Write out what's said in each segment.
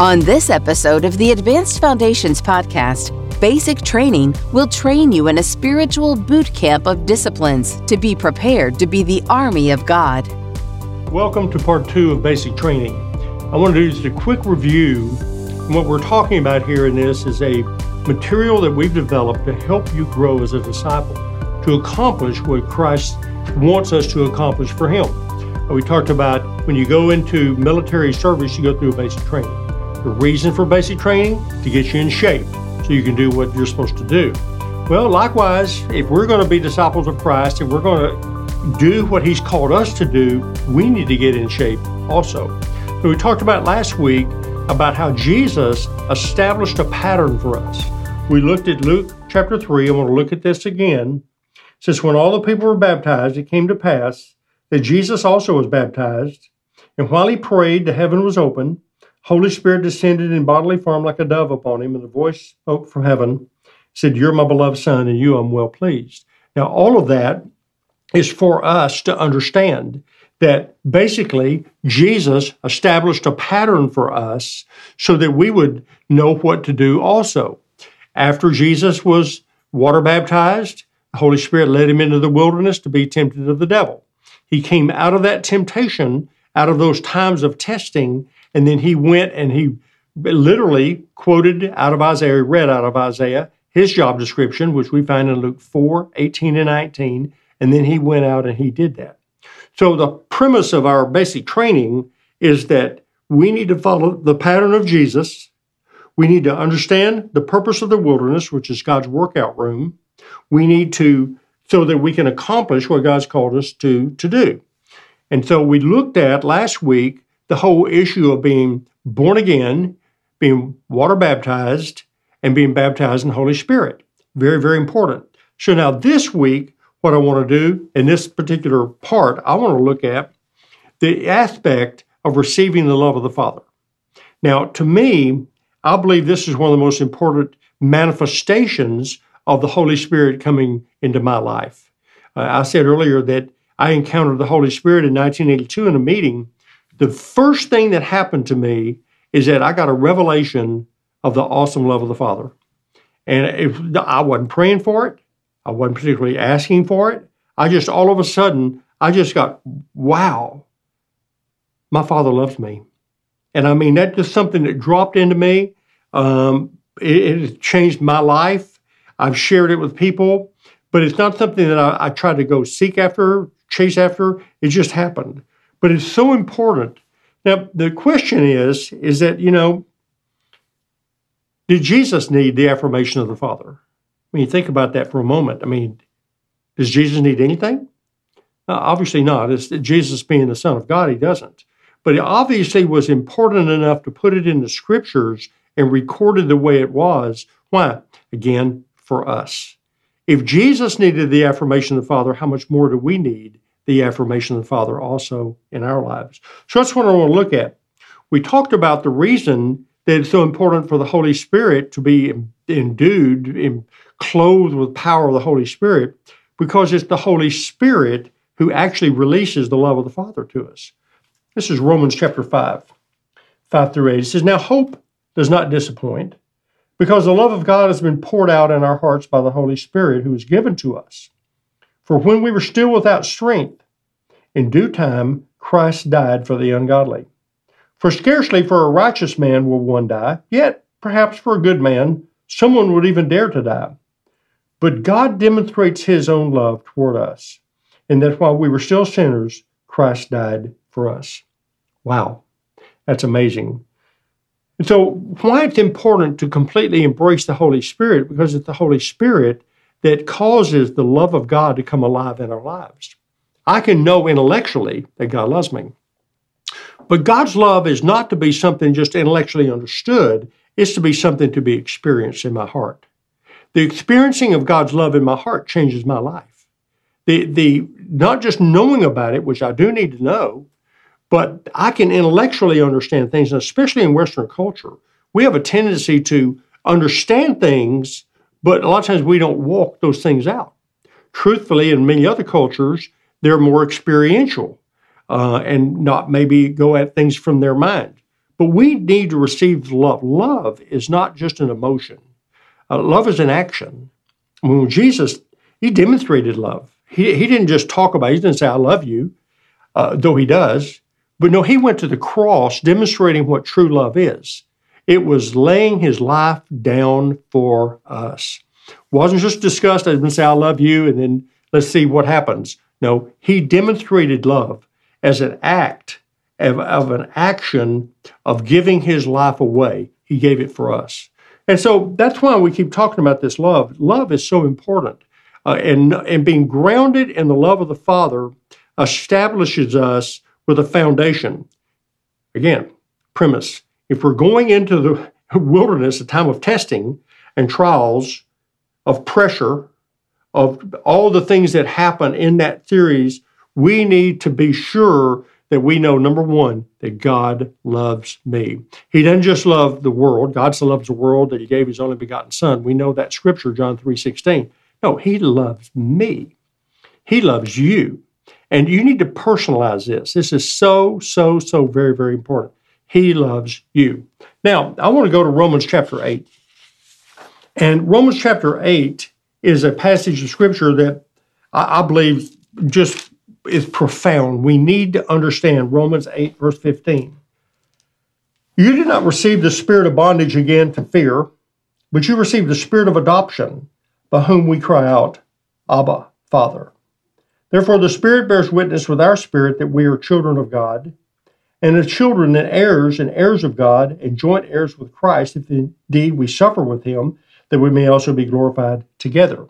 On this episode of the Advanced Foundations podcast, Basic Training will train you in a spiritual boot camp of disciplines to be prepared to be the army of God. Welcome to part two of Basic Training. I want to do just a quick review. What we're talking about here in this is a material that we've developed to help you grow as a disciple, to accomplish what Christ wants us to accomplish for Him. We talked about when you go into military service, you go through a basic training. The reason for basic training? To get you in shape so you can do what you're supposed to do. Well, likewise, if we're going to be disciples of Christ and we're going to do what He's called us to do, we need to get in shape also. So we talked about last week about how Jesus established a pattern for us. We looked at Luke chapter 3. I want to look at this again. Since when all the people were baptized, it came to pass that Jesus also was baptized. And while he prayed, the heaven was open. Holy Spirit descended in bodily form like a dove upon him, and the voice spoke from heaven, said, You're my beloved Son, and you I'm well pleased. Now, all of that is for us to understand that basically Jesus established a pattern for us so that we would know what to do also. After Jesus was water baptized, the Holy Spirit led him into the wilderness to be tempted of the devil. He came out of that temptation, out of those times of testing, and then he went and he literally quoted out of Isaiah, read out of Isaiah, his job description, which we find in Luke 4 18 and 19. And then he went out and he did that. So the premise of our basic training is that we need to follow the pattern of Jesus we need to understand the purpose of the wilderness, which is God's workout room. We need to, so that we can accomplish what God's called us to, to do. And so we looked at last week the whole issue of being born again, being water baptized, and being baptized in the Holy Spirit. Very, very important. So now this week, what I want to do in this particular part, I want to look at the aspect of receiving the love of the Father. Now, to me, I believe this is one of the most important manifestations of the Holy Spirit coming into my life. Uh, I said earlier that I encountered the Holy Spirit in 1982 in a meeting. The first thing that happened to me is that I got a revelation of the awesome love of the Father. And if, I wasn't praying for it, I wasn't particularly asking for it. I just all of a sudden, I just got, wow, my Father loves me. And I mean, that's just something that dropped into me. Um, it, it, changed my life. I've shared it with people, but it's not something that I, I try to go seek after, chase after. It just happened. But it's so important. Now, the question is, is that, you know, did Jesus need the affirmation of the Father? I mean, think about that for a moment. I mean, does Jesus need anything? Uh, obviously not. It's Jesus being the Son of God, he doesn't but it obviously was important enough to put it in the scriptures and recorded the way it was. Why? Again, for us. If Jesus needed the affirmation of the Father, how much more do we need the affirmation of the Father also in our lives? So that's what I want to look at. We talked about the reason that it's so important for the Holy Spirit to be endued, and clothed with power of the Holy Spirit, because it's the Holy Spirit who actually releases the love of the Father to us. This is Romans chapter 5, 5 through 8. It says, Now hope does not disappoint, because the love of God has been poured out in our hearts by the Holy Spirit who is given to us. For when we were still without strength, in due time Christ died for the ungodly. For scarcely for a righteous man will one die, yet perhaps for a good man someone would even dare to die. But God demonstrates his own love toward us, and that while we were still sinners, Christ died for us. Wow, that's amazing. And so, why it's important to completely embrace the Holy Spirit? Because it's the Holy Spirit that causes the love of God to come alive in our lives. I can know intellectually that God loves me. But God's love is not to be something just intellectually understood, it's to be something to be experienced in my heart. The experiencing of God's love in my heart changes my life. The, the not just knowing about it, which I do need to know, but I can intellectually understand things, and especially in Western culture, we have a tendency to understand things, but a lot of times we don't walk those things out. Truthfully, in many other cultures, they're more experiential uh, and not maybe go at things from their mind. But we need to receive love. Love is not just an emotion. Uh, love is an action. When Jesus, he demonstrated love. He, he didn't just talk about it. He didn't say, I love you, uh, though he does. But no, he went to the cross demonstrating what true love is. It was laying his life down for us. Wasn't just discussed as say, I love you, and then let's see what happens. No, he demonstrated love as an act of, of an action of giving his life away. He gave it for us. And so that's why we keep talking about this love. Love is so important. Uh, and, and being grounded in the love of the Father establishes us with a foundation. Again, premise if we're going into the wilderness, a time of testing and trials, of pressure, of all the things that happen in that series, we need to be sure that we know number one, that God loves me. He doesn't just love the world. God so loves the world that he gave his only begotten son. We know that scripture, John 3 16. No, he loves me. He loves you. And you need to personalize this. This is so, so, so very, very important. He loves you. Now, I want to go to Romans chapter 8. And Romans chapter 8 is a passage of scripture that I, I believe just is profound. We need to understand Romans 8, verse 15. You did not receive the spirit of bondage again to fear, but you received the spirit of adoption, by whom we cry out, Abba, Father. Therefore, the Spirit bears witness with our spirit that we are children of God, and as children and heirs and heirs of God, and joint heirs with Christ, if indeed we suffer with him, that we may also be glorified together.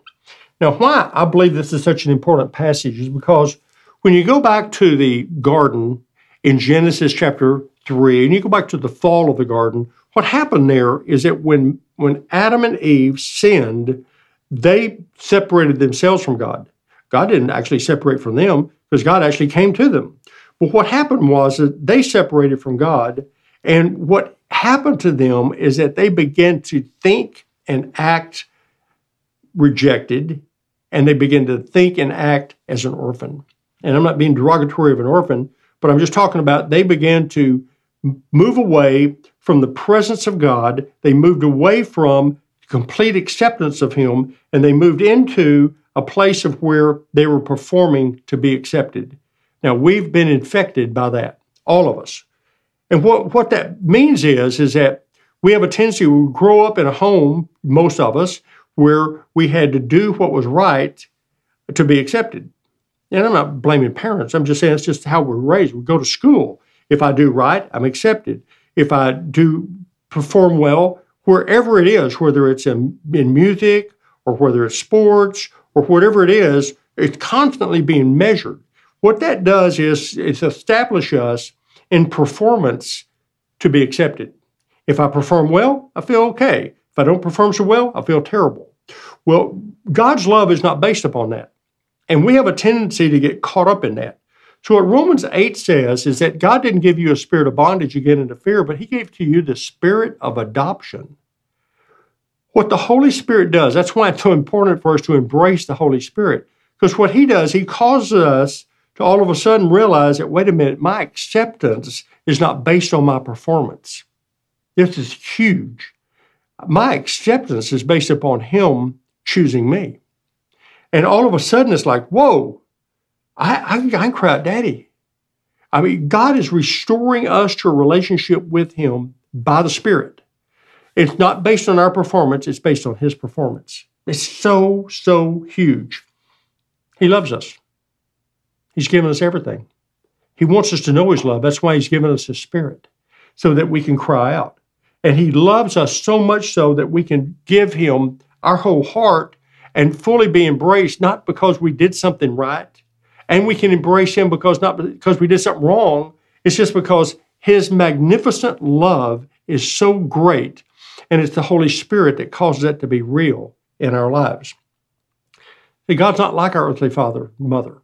Now, why I believe this is such an important passage is because when you go back to the garden in Genesis chapter 3, and you go back to the fall of the garden, what happened there is that when, when Adam and Eve sinned, they separated themselves from God. God didn't actually separate from them because God actually came to them. But what happened was that they separated from God. And what happened to them is that they began to think and act rejected, and they began to think and act as an orphan. And I'm not being derogatory of an orphan, but I'm just talking about they began to move away from the presence of God. They moved away from complete acceptance of Him, and they moved into a place of where they were performing to be accepted. Now, we've been infected by that, all of us. And what, what that means is, is that we have a tendency to grow up in a home, most of us, where we had to do what was right to be accepted. And I'm not blaming parents. I'm just saying it's just how we're raised. We go to school. If I do right, I'm accepted. If I do perform well, wherever it is, whether it's in, in music or whether it's sports or whatever it is, it's constantly being measured. What that does is it establish us in performance to be accepted. If I perform well, I feel okay. If I don't perform so well, I feel terrible. Well, God's love is not based upon that. And we have a tendency to get caught up in that. So, what Romans 8 says is that God didn't give you a spirit of bondage again into fear, but He gave to you the spirit of adoption what the Holy Spirit does. That's why it's so important for us to embrace the Holy Spirit. Because what He does, He causes us to all of a sudden realize that, wait a minute, my acceptance is not based on my performance. This is huge. My acceptance is based upon Him choosing me. And all of a sudden, it's like, whoa, I, I, I can cry Daddy. I mean, God is restoring us to a relationship with Him by the Spirit. It's not based on our performance, it's based on His performance. It's so, so huge. He loves us. He's given us everything. He wants us to know His love. That's why He's given us His Spirit, so that we can cry out. And He loves us so much so that we can give Him our whole heart and fully be embraced, not because we did something right, and we can embrace Him because not because we did something wrong. It's just because His magnificent love is so great and it's the Holy Spirit that causes that to be real in our lives. See, God's not like our earthly father, mother.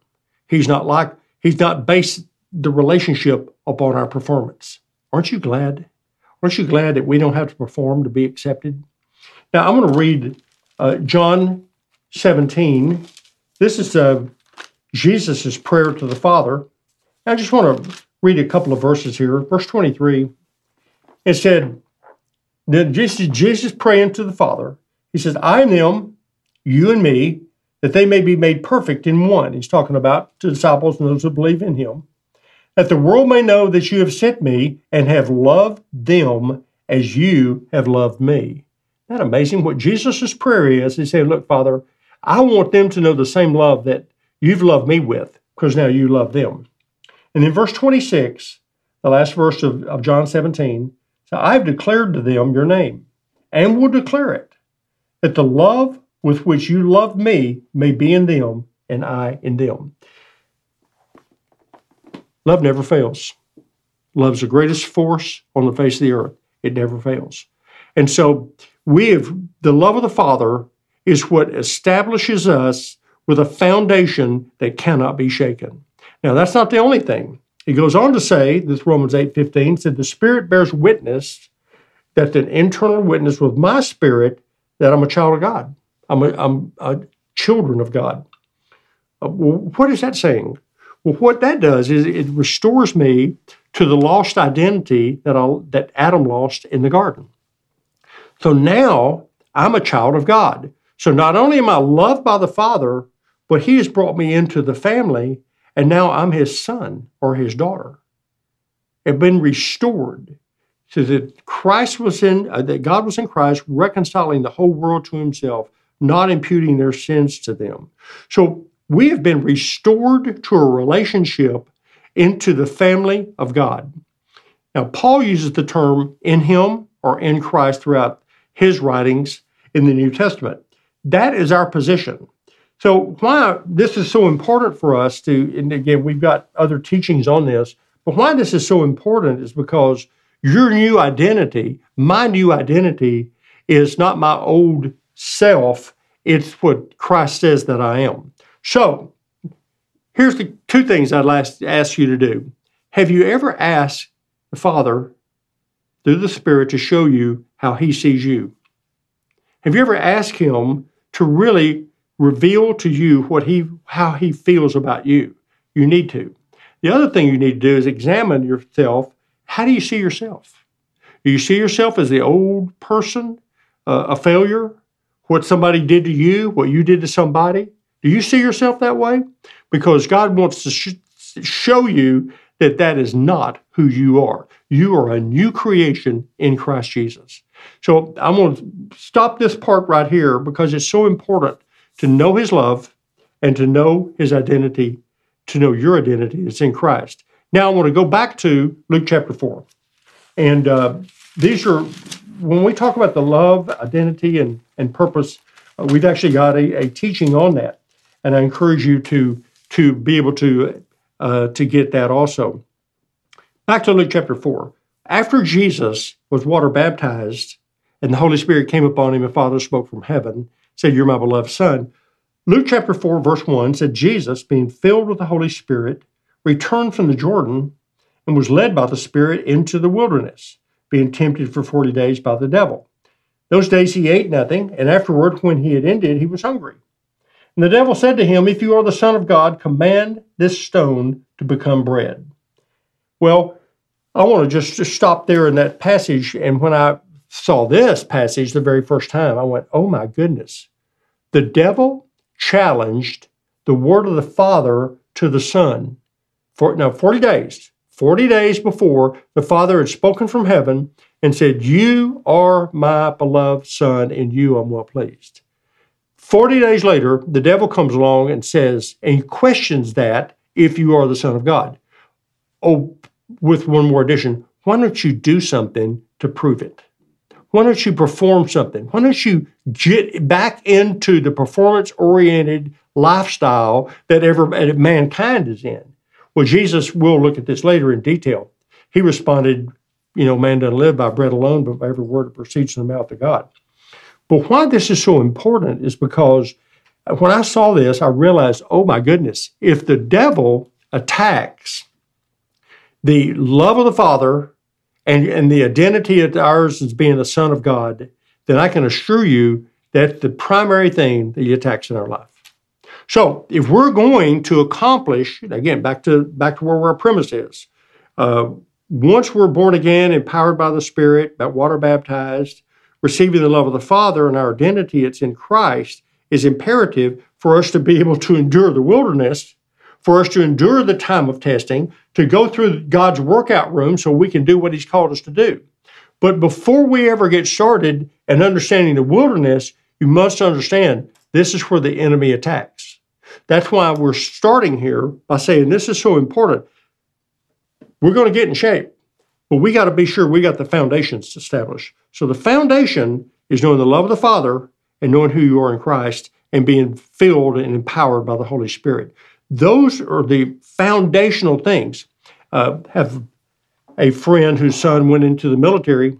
He's not like, He's not based the relationship upon our performance. Aren't you glad? Aren't you glad that we don't have to perform to be accepted? Now, I'm going to read uh, John 17. This is uh, Jesus' prayer to the Father. I just want to read a couple of verses here. Verse 23 and said, Jesus, Jesus praying to the Father, he says, I and them, you and me, that they may be made perfect in one. He's talking about the disciples and those who believe in him. That the world may know that you have sent me and have loved them as you have loved me. Isn't that amazing? What Jesus' prayer is, he said, Look, Father, I want them to know the same love that you've loved me with, because now you love them. And in verse 26, the last verse of, of John 17, so I've declared to them your name and will declare it, that the love with which you love me may be in them and I in them. Love never fails. Love's the greatest force on the face of the earth. It never fails. And so we have the love of the Father is what establishes us with a foundation that cannot be shaken. Now that's not the only thing. He goes on to say, this Romans 8:15 said the Spirit bears witness that the internal witness with my spirit that I'm a child of God. I'm a, I'm a children of God. Uh, what is that saying? Well, what that does is it restores me to the lost identity that I, that Adam lost in the garden. So now I'm a child of God. So not only am I loved by the Father, but He has brought me into the family, and now I'm His son or His daughter. I've been restored so that Christ was in, uh, that God was in Christ, reconciling the whole world to Himself, not imputing their sins to them. So we have been restored to a relationship into the family of God. Now, Paul uses the term in him or in Christ throughout his writings in the New Testament. That is our position. So, why this is so important for us to, and again, we've got other teachings on this, but why this is so important is because your new identity, my new identity, is not my old self, it's what Christ says that I am. So, here's the two things I'd to ask you to do. Have you ever asked the Father through the Spirit to show you how He sees you? Have you ever asked Him to really reveal to you what He how He feels about you? You need to. The other thing you need to do is examine yourself. How do you see yourself? Do you see yourself as the old person, uh, a failure, what somebody did to you, what you did to somebody? Do you see yourself that way? Because God wants to sh- show you that that is not who you are. You are a new creation in Christ Jesus. So I'm going to stop this part right here because it's so important to know His love and to know His identity, to know your identity that's in Christ. Now I want to go back to Luke chapter 4. And uh, these are, when we talk about the love, identity, and, and purpose, uh, we've actually got a, a teaching on that and I encourage you to to be able to uh, to get that also. Back to Luke chapter four. After Jesus was water baptized, and the Holy Spirit came upon him, and Father spoke from heaven, said, "You're my beloved Son." Luke chapter four, verse one said, Jesus, being filled with the Holy Spirit, returned from the Jordan and was led by the Spirit into the wilderness, being tempted for forty days by the devil. Those days he ate nothing, and afterward, when he had ended, he was hungry. And the devil said to him, If you are the Son of God, command this stone to become bread. Well, I want to just, just stop there in that passage. And when I saw this passage the very first time, I went, Oh my goodness. The devil challenged the word of the Father to the Son. For now, 40 days, 40 days before, the Father had spoken from heaven and said, You are my beloved Son, and you I'm well pleased. 40 days later, the devil comes along and says, and he questions that if you are the Son of God. Oh, with one more addition, why don't you do something to prove it? Why don't you perform something? Why don't you get back into the performance oriented lifestyle that ever mankind is in? Well, Jesus will look at this later in detail. He responded, You know, man doesn't live by bread alone, but by every word that proceeds from the mouth of God. But why this is so important is because when I saw this, I realized, oh my goodness, if the devil attacks the love of the Father and, and the identity of ours as being the Son of God, then I can assure you that the primary thing that he attacks in our life. So if we're going to accomplish, again, back to back to where our premise is, uh, once we're born again, empowered by the Spirit, by water baptized, receiving the love of the Father and our identity, it's in Christ, is imperative for us to be able to endure the wilderness, for us to endure the time of testing, to go through God's workout room so we can do what He's called us to do. But before we ever get started and understanding the wilderness, you must understand this is where the enemy attacks. That's why we're starting here by saying this is so important. We're going to get in shape, but we got to be sure we got the foundations established. So the foundation is knowing the love of the Father and knowing who you are in Christ and being filled and empowered by the Holy Spirit. Those are the foundational things. Uh, have a friend whose son went into the military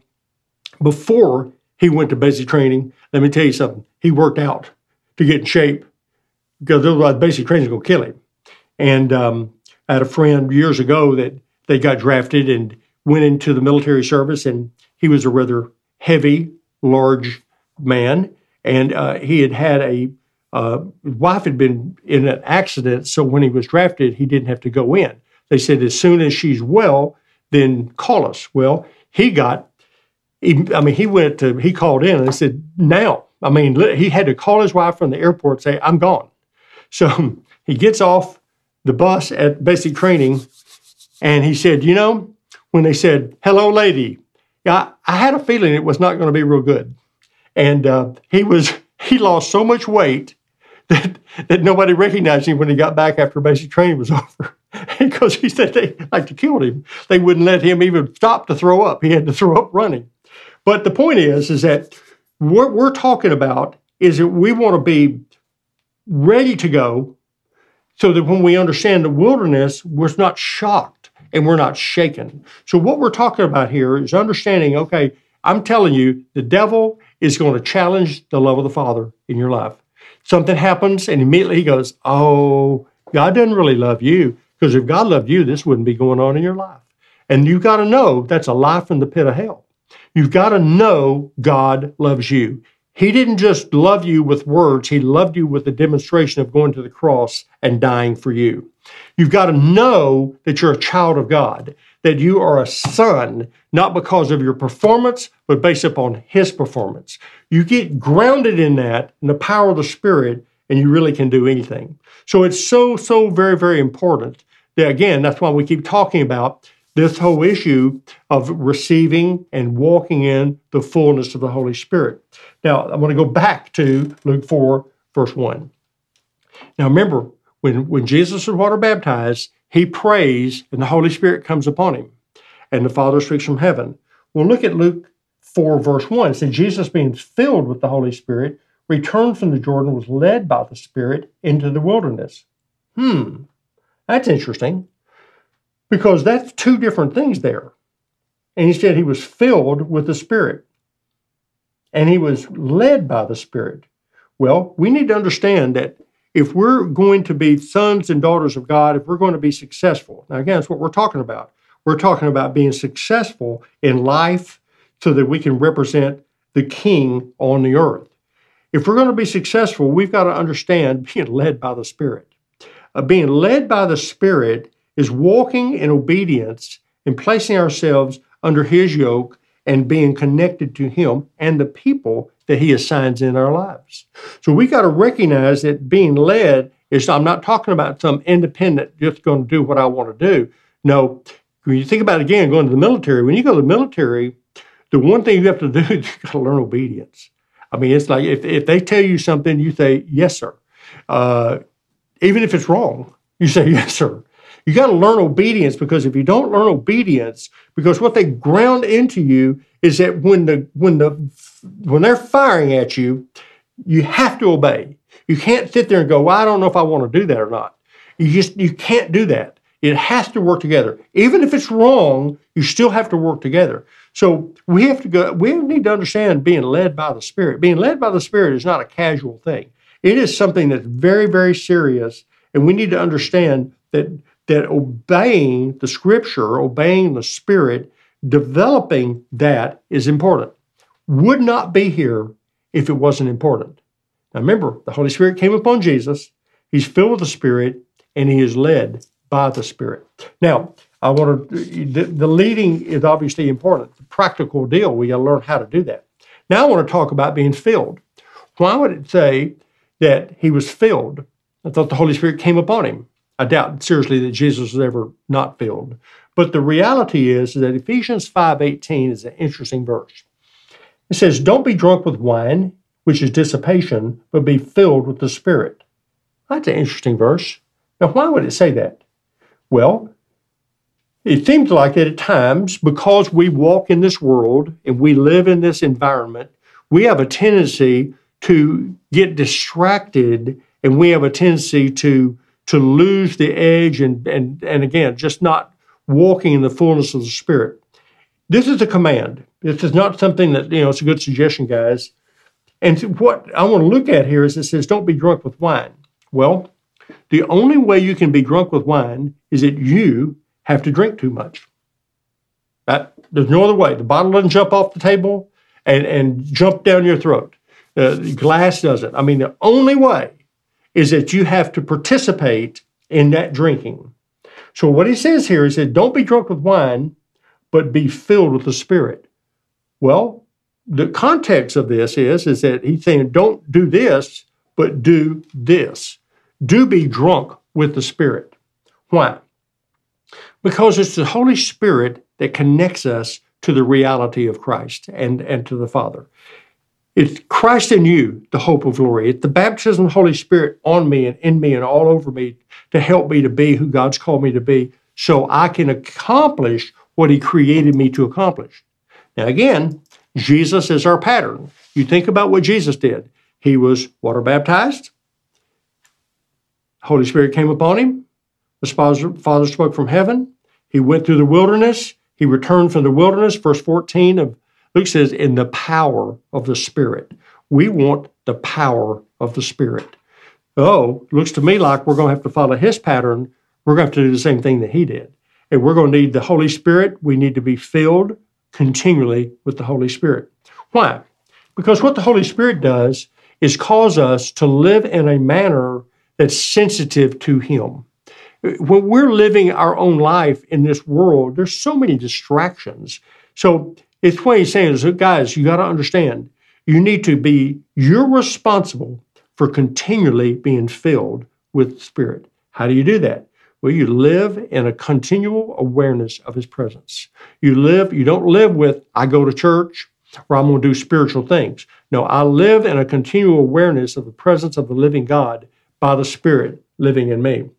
before he went to basic training. Let me tell you something. He worked out to get in shape because otherwise basic is going to kill him. And um, I had a friend years ago that they got drafted and went into the military service, and he was a rather heavy, large man, and uh, he had had a uh, wife had been in an accident, so when he was drafted, he didn't have to go in. They said as soon as she's well, then call us. Well, he got, he, I mean, he went to, he called in and they said, now. I mean, he had to call his wife from the airport and say, I'm gone. So he gets off the bus at basic training and he said, You know, when they said, Hello, lady, I, I had a feeling it was not going to be real good. And uh, he was, he lost so much weight that, that nobody recognized him when he got back after basic training was over because he said they like to kill him. They wouldn't let him even stop to throw up. He had to throw up running. But the point is, is that what we're talking about is that we want to be ready to go so that when we understand the wilderness, we're not shocked and we're not shaken. So what we're talking about here is understanding, okay, I'm telling you, the devil is going to challenge the love of the Father in your life. Something happens and immediately he goes, Oh, God doesn't really love you. Because if God loved you, this wouldn't be going on in your life. And you've got to know that's a life in the pit of hell. You've got to know God loves you. He didn't just love you with words, He loved you with the demonstration of going to the cross and dying for you. You've got to know that you're a child of God, that you are a son, not because of your performance, but based upon His performance. You get grounded in that, in the power of the Spirit, and you really can do anything. So it's so, so very, very important that, again, that's why we keep talking about this whole issue of receiving and walking in the fullness of the Holy Spirit. Now, I want to go back to Luke 4, verse 1. Now, remember, when, when Jesus was water baptized, he prays and the Holy Spirit comes upon him, and the Father speaks from heaven. Well, look at Luke 4, verse 1. It says, Jesus, being filled with the Holy Spirit, returned from the Jordan, was led by the Spirit into the wilderness. Hmm, that's interesting because that's two different things there. And he said he was filled with the Spirit and he was led by the Spirit. Well, we need to understand that if we're going to be sons and daughters of God, if we're going to be successful, now again, that's what we're talking about. We're talking about being successful in life so that we can represent the King on the earth. If we're going to be successful, we've got to understand being led by the Spirit. Uh, being led by the Spirit is walking in obedience and placing ourselves under His yoke and being connected to Him and the people that He assigns in our lives. So we got to recognize that being led is, I'm not talking about some independent, just going to do what I want to do. No, when you think about it again, going to the military, when you go to the military, the one thing you have to do is you got to learn obedience. I mean, it's like if, if they tell you something, you say, yes, sir. Uh, even if it's wrong, you say, yes, sir. You got to learn obedience because if you don't learn obedience, because what they ground into you is that when the when the when they're firing at you, you have to obey. You can't sit there and go, well, I don't know if I want to do that or not. You just you can't do that. It has to work together. Even if it's wrong, you still have to work together. So we have to go, we need to understand being led by the Spirit. Being led by the Spirit is not a casual thing. It is something that's very, very serious. And we need to understand that that obeying the scripture, obeying the Spirit, developing that is important. Would not be here if it wasn't important. Now remember, the Holy Spirit came upon Jesus, he's filled with the Spirit, and he is led by the Spirit. Now, I want to, the, the leading is obviously important. The practical deal, we got to learn how to do that. Now I want to talk about being filled. Why would it say that he was filled? I thought the Holy Spirit came upon him. I doubt seriously that Jesus was ever not filled. But the reality is that Ephesians 5:18 is an interesting verse. It says, "Don't be drunk with wine, which is dissipation, but be filled with the Spirit." That's an interesting verse. Now, why would it say that? Well, it seems like that at times, because we walk in this world and we live in this environment, we have a tendency to get distracted and we have a tendency to to lose the edge and and and again just not walking in the fullness of the spirit. This is a command. This is not something that you know it's a good suggestion guys. And what i want to look at here is it says don't be drunk with wine. Well the only way you can be drunk with wine is that you have to drink too much. That, there's no other way. The bottle doesn't jump off the table and and jump down your throat. Uh, glass doesn't. I mean the only way is that you have to participate in that drinking. So what he says here is that don't be drunk with wine, but be filled with the Spirit. Well, the context of this is, is that he's saying don't do this, but do this. Do be drunk with the Spirit. Why? Because it's the Holy Spirit that connects us to the reality of Christ and, and to the Father. It's Christ in you, the hope of glory. It's the baptism of the Holy Spirit on me and in me and all over me to help me to be who God's called me to be so I can accomplish what He created me to accomplish. Now, again, Jesus is our pattern. You think about what Jesus did. He was water baptized, Holy Spirit came upon him, the Father spoke from heaven, he went through the wilderness, he returned from the wilderness, verse 14 of Luke says, in the power of the Spirit. We want the power of the Spirit. Oh, looks to me like we're going to have to follow his pattern. We're going to have to do the same thing that he did. And we're going to need the Holy Spirit. We need to be filled continually with the Holy Spirit. Why? Because what the Holy Spirit does is cause us to live in a manner that's sensitive to Him. When we're living our own life in this world, there's so many distractions. So it's what he's saying is, guys, you got to understand, you need to be, you're responsible for continually being filled with Spirit. How do you do that? Well, you live in a continual awareness of His presence. You live, you don't live with, I go to church or I'm going to do spiritual things. No, I live in a continual awareness of the presence of the living God by the Spirit living in me.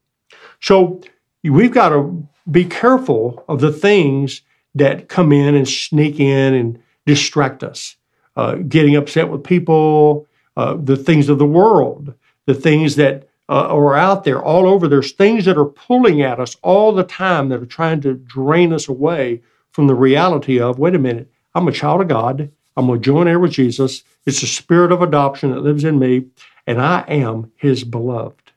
So we've got to be careful of the things that come in and sneak in and distract us. Uh, getting upset with people, uh, the things of the world, the things that uh, are out there all over. There's things that are pulling at us all the time that are trying to drain us away from the reality of wait a minute, I'm a child of God. I'm going to joint heir with Jesus. It's the spirit of adoption that lives in me, and I am his beloved.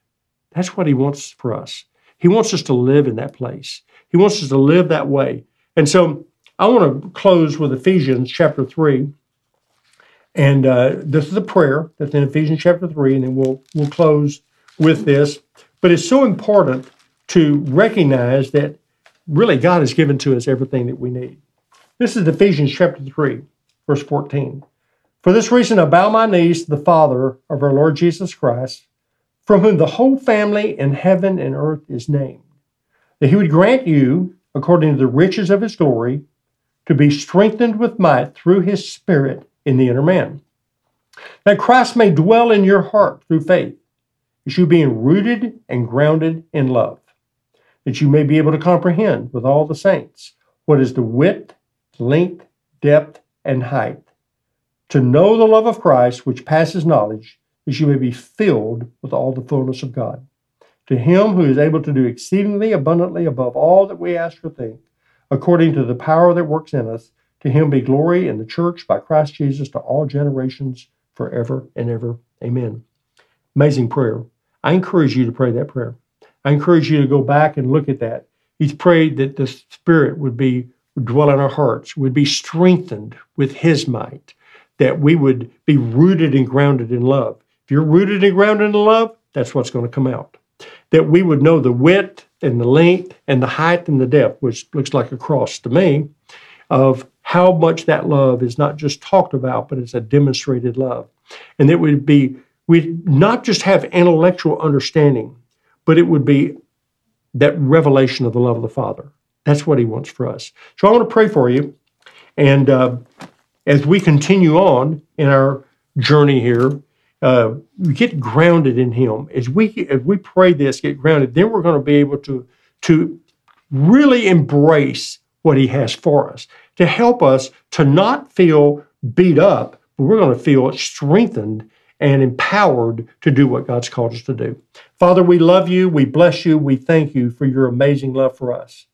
That's what he wants for us. He wants us to live in that place. He wants us to live that way. And so I want to close with Ephesians chapter 3. And uh, this is a prayer that's in Ephesians chapter 3, and then we'll, we'll close with this. But it's so important to recognize that really God has given to us everything that we need. This is Ephesians chapter 3, verse 14. For this reason, I bow my knees to the Father of our Lord Jesus Christ, from whom the whole family in heaven and earth is named, that he would grant you according to the riches of his glory, to be strengthened with might through his Spirit in the inner man. That Christ may dwell in your heart through faith, as you being rooted and grounded in love, that you may be able to comprehend with all the saints what is the width, length, depth, and height, to know the love of Christ which passes knowledge, that you may be filled with all the fullness of God to him who is able to do exceedingly abundantly above all that we ask or think, according to the power that works in us, to him be glory in the church by Christ Jesus to all generations forever and ever. Amen. Amazing prayer. I encourage you to pray that prayer. I encourage you to go back and look at that. He's prayed that the Spirit would be would dwell in our hearts, would be strengthened with His might, that we would be rooted and grounded in love. If you're rooted and grounded in love, that's what's going to come out. That we would know the width and the length and the height and the depth, which looks like a cross to me, of how much that love is not just talked about, but it's a demonstrated love. And it would be, we'd not just have intellectual understanding, but it would be that revelation of the love of the Father. That's what He wants for us. So I want to pray for you. And uh, as we continue on in our journey here, uh, get grounded in Him. As we as we pray this, get grounded, then we're going to be able to to really embrace what He has for us to help us to not feel beat up, but we're going to feel strengthened and empowered to do what God's called us to do. Father, we love you. We bless you. We thank you for your amazing love for us.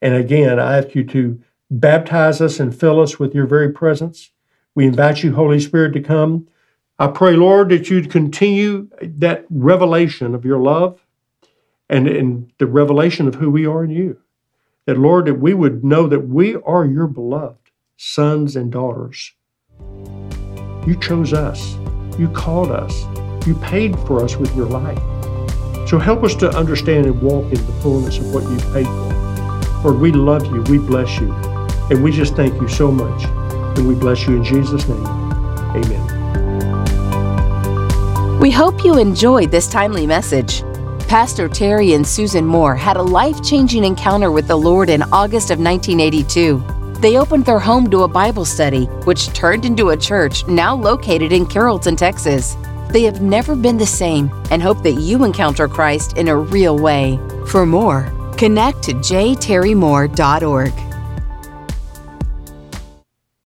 And again, I ask you to baptize us and fill us with your very presence. We invite you, Holy Spirit, to come. I pray, Lord, that you'd continue that revelation of your love and, and the revelation of who we are in you. That, Lord, that we would know that we are your beloved sons and daughters. You chose us. You called us. You paid for us with your life. So help us to understand and walk in the fullness of what you've paid for. Lord, we love you. We bless you. And we just thank you so much. And we bless you in Jesus' name. Amen. We hope you enjoyed this timely message. Pastor Terry and Susan Moore had a life changing encounter with the Lord in August of 1982. They opened their home to a Bible study, which turned into a church now located in Carrollton, Texas. They have never been the same and hope that you encounter Christ in a real way. For more, connect to jterrymoore.org.